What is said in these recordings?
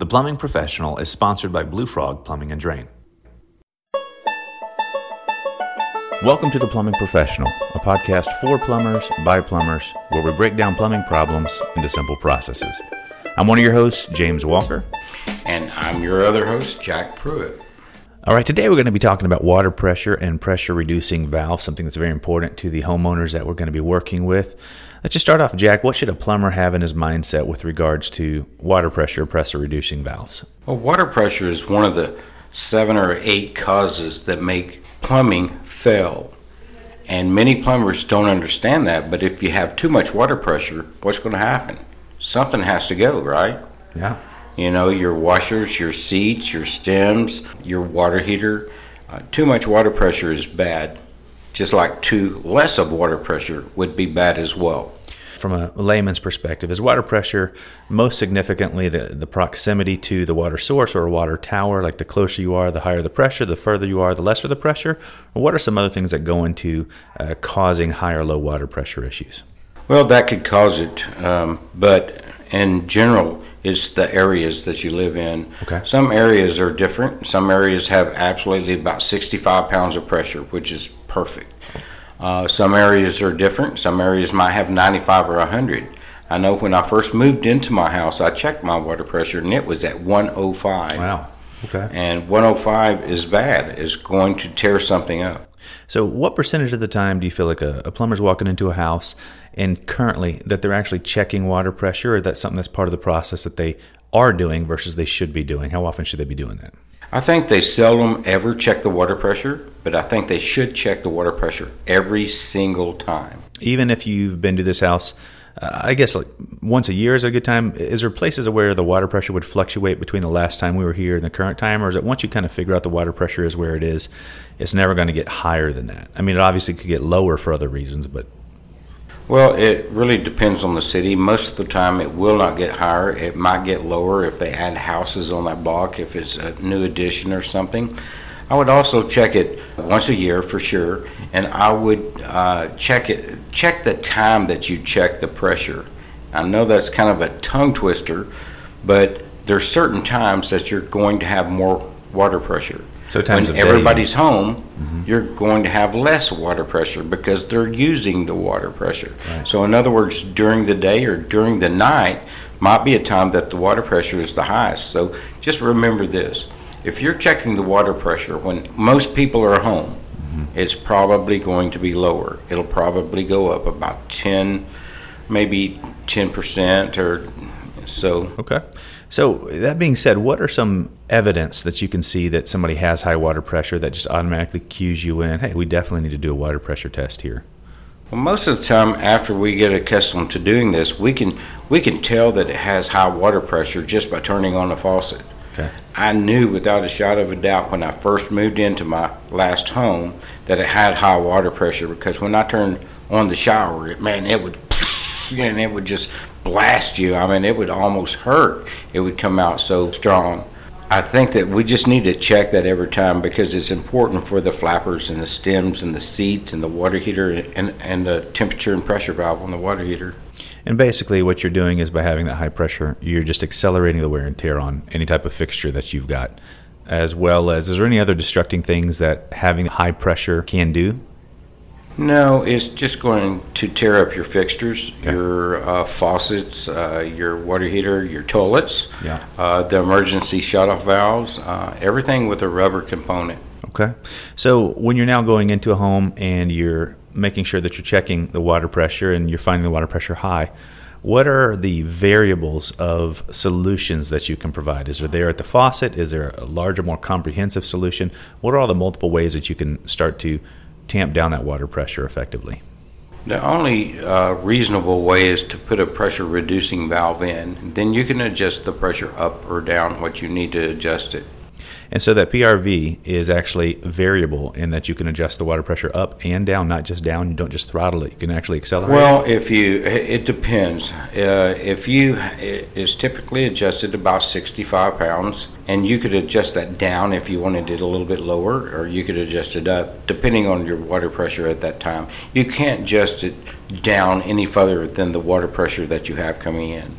The Plumbing Professional is sponsored by Blue Frog Plumbing and Drain. Welcome to The Plumbing Professional, a podcast for plumbers by plumbers where we break down plumbing problems into simple processes. I'm one of your hosts, James Walker. And I'm your other host, Jack Pruitt. All right, today we're going to be talking about water pressure and pressure reducing valves, something that's very important to the homeowners that we're going to be working with. Let's just start off, Jack. What should a plumber have in his mindset with regards to water pressure, pressure reducing valves? Well, water pressure is one of the seven or eight causes that make plumbing fail. And many plumbers don't understand that, but if you have too much water pressure, what's going to happen? Something has to go, right? Yeah. You know, your washers, your seats, your stems, your water heater. Uh, too much water pressure is bad just like too less of water pressure would be bad as well. From a layman's perspective, is water pressure most significantly the, the proximity to the water source or a water tower? Like the closer you are, the higher the pressure, the further you are, the lesser the pressure? Or what are some other things that go into uh, causing high or low water pressure issues? Well, that could cause it, um, but in general, it's the areas that you live in. Okay. Some areas are different. Some areas have absolutely about 65 pounds of pressure, which is perfect. Uh, some areas are different. Some areas might have 95 or 100. I know when I first moved into my house, I checked my water pressure and it was at 105. Wow. Okay. And 105 is bad. It's going to tear something up. So, what percentage of the time do you feel like a, a plumber's walking into a house and currently that they're actually checking water pressure, or that's something that's part of the process that they are doing versus they should be doing? How often should they be doing that? I think they seldom ever check the water pressure, but I think they should check the water pressure every single time. Even if you've been to this house, uh, I guess like once a year is a good time. Is there places where the water pressure would fluctuate between the last time we were here and the current time, or is it once you kind of figure out the water pressure is where it is, it's never going to get higher than that? I mean, it obviously could get lower for other reasons, but well, it really depends on the city. Most of the time, it will not get higher. It might get lower if they add houses on that block, if it's a new addition or something. I would also check it once a year for sure, and I would uh, check it. Check the time that you check the pressure. I know that's kind of a tongue twister, but there's certain times that you're going to have more water pressure. So times when of day, everybody's home, mm-hmm. you're going to have less water pressure because they're using the water pressure. Right. So in other words, during the day or during the night might be a time that the water pressure is the highest. So just remember this. If you're checking the water pressure when most people are home, mm-hmm. it's probably going to be lower. It'll probably go up about 10 maybe 10% or so. Okay. So, that being said, what are some evidence that you can see that somebody has high water pressure that just automatically cues you in, hey, we definitely need to do a water pressure test here? Well, most of the time, after we get accustomed to doing this, we can we can tell that it has high water pressure just by turning on the faucet. Okay. I knew without a shadow of a doubt when I first moved into my last home that it had high water pressure because when I turned on the shower, it, man, it would and it would just blast you. I mean, it would almost hurt. It would come out so strong. I think that we just need to check that every time because it's important for the flappers and the stems and the seats and the water heater and, and the temperature and pressure valve on the water heater. And basically, what you're doing is by having that high pressure, you're just accelerating the wear and tear on any type of fixture that you've got. As well as, is there any other destructing things that having high pressure can do? No, it's just going to tear up your fixtures, Okay. your uh, faucets, uh, your water heater, your toilets, Yeah. uh, the emergency shut-off valves, uh, everything with a rubber component. Okay. So when you're now going into a home and you're making sure that you're checking the water pressure and you're finding the water pressure high, what are the variables of solutions that you can provide? Is there there at the faucet? Is there a larger, more comprehensive solution? What are all the multiple ways that you can start to tamp down that water pressure effectively? The only uh, reasonable way is to put a pressure reducing valve in. Then you can adjust the pressure up or down what you need to adjust it. And so that PRV is actually variable in that you can adjust the water pressure up and down, not just down. You don't just throttle it. You can actually accelerate. Well, if you, it depends. Uh, if you, it is typically adjusted about 65 pounds, and you could adjust that down if you wanted it a little bit lower, or you could adjust it up depending on your water pressure at that time. You can't adjust it down any further than the water pressure that you have coming in.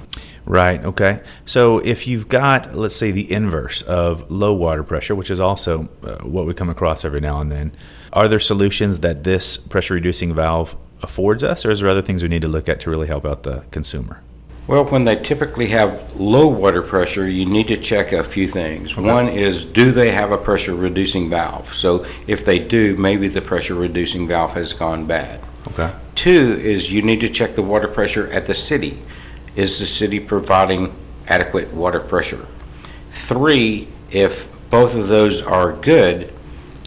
Right. Okay. So if you've got, let's say, the inverse of low water pressure, which is also uh, what we come across every now and then, are there solutions that this pressure reducing valve affords us, or is there other things we need to look at to really help out the consumer? Well, when they typically have low water pressure, you need to check a few things. Okay. One is do they have a pressure reducing valve? So if they do, maybe the pressure reducing valve has gone bad. Okay. Two is you need to check the water pressure at the city. Is the city providing adequate water pressure? Three, if both of those are good,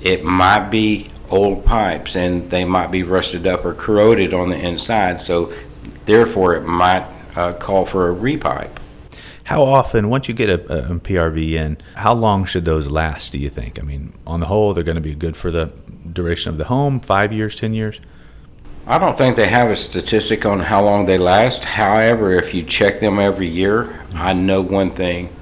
it might be old pipes and they might be rusted up or corroded on the inside. So, therefore, it might uh, call for a repipe. How often, once you get a, a, PRV in, how long should those last, do you think? I mean, on the whole, they're going to be good for the duration of the home five years, 10 years? I don't think they have a statistic on how long they last. However, if you check them every year, I know one thing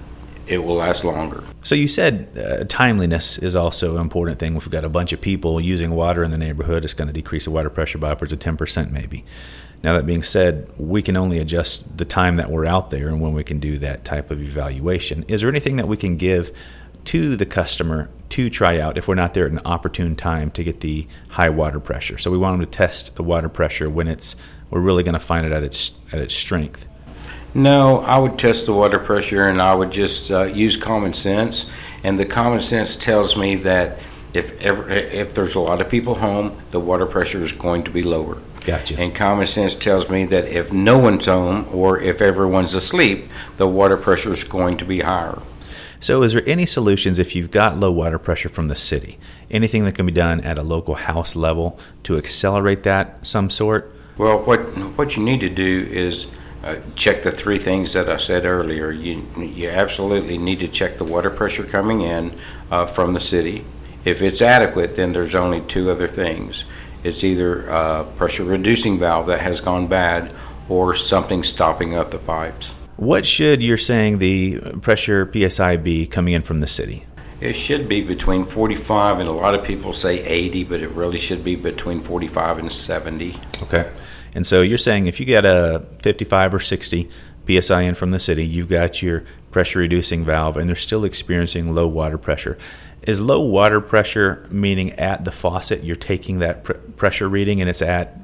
it will last longer. So you said uh, timeliness is also an important thing. If we've got a bunch of people using water in the neighborhood, it's going to decrease the water pressure by upwards of 10% maybe. Now, that being said, we can only adjust the time that we're out there and when we can do that type of evaluation. Is there anything that we can give to the customer to try out if we're not there at an opportune time to get the high water pressure. So we want them to test the water pressure when it's we're really going to find it at its at its strength. No, I would test the water pressure and I would just uh, use common sense. And the common sense tells me that if ever, if there's a lot of people home, the water pressure is going to be lower. Gotcha. And common sense tells me that if no one's home or if everyone's asleep, the water pressure is going to be higher. So, is there any solutions if you've got low water pressure from the city? Anything that can be done at a local house level to accelerate that some sort? Well, what what you need to do is uh, check the three things that I said earlier. You you absolutely need to check the water pressure coming in uh, from the city. If it's adequate, then there's only two other things. It's either a uh, pressure reducing valve that has gone bad or something stopping up the pipes. What should you're saying the pressure psi be coming in from the city? It should be between 45 and a lot of people say 80, but it really should be between 45 and 70. Okay. And so you're saying if you get a 55 or 60 psi in from the city, you've got your pressure reducing valve and they're still experiencing low water pressure. Is low water pressure meaning at the faucet you're taking that pr- pressure reading and it's at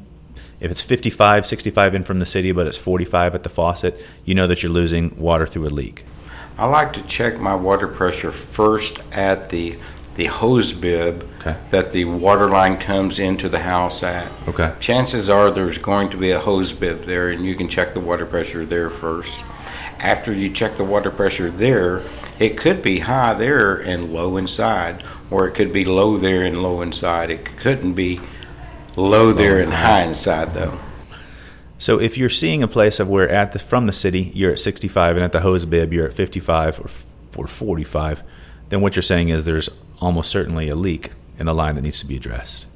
if it's 55, 65 in from the city, but it's 45 at the faucet, you know that you're losing water through a leak. I like to check my water pressure first at the the hose bib okay. that the water line comes into the house at. Okay. Chances are there's going to be a hose bib there, and you can check the water pressure there first. After you check the water pressure there, it could be high there and low inside, or it could be low there and low inside. It couldn't be low there and high inside though. So if you're seeing a place of where at the from the city you're at 65 and at the hose bib you're at 55 or, or 45, then what you're saying is there's almost certainly a leak in the line that needs to be addressed.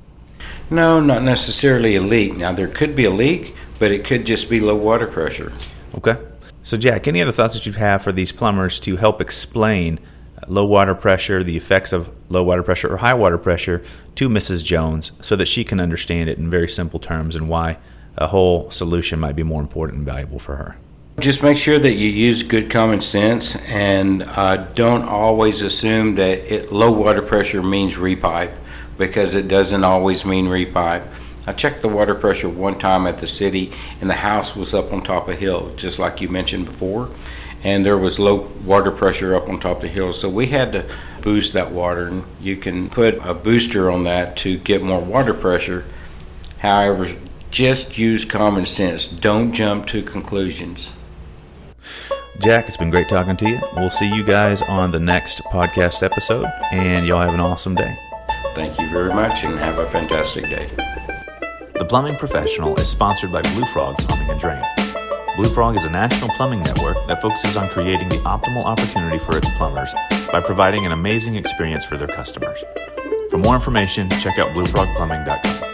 No, not necessarily a leak. Now there could be a leak, but it could just be low water pressure. Okay. So Jack, any other thoughts that you have for these plumbers to help explain low water pressure, the effects of low water pressure or high water pressure to Mrs. Jones so that she can understand it in very simple terms and why a whole solution might be more important and valuable for her. Just make sure that you use good common sense and uh, don't always assume that it, low water pressure means repipe because it doesn't always mean repipe. I checked the water pressure one time at the city and the house was up on top of a hill, just like you mentioned before and there was low water pressure up on top of the hill. So we had to boost that water, and you can put a booster on that to get more water pressure. However, just use common sense. Don't jump to conclusions. Jack, it's been great talking to you. We'll see you guys on the next podcast episode, and y'all have an awesome day. Thank you very much, and have a fantastic day. The Plumbing Professional is sponsored by Blue Frog Plumbing and Drain. Blue Frog is a national plumbing network that focuses on creating the optimal opportunity for its plumbers by providing an amazing experience for their customers. For more information, check out bluefrogplumbing.com.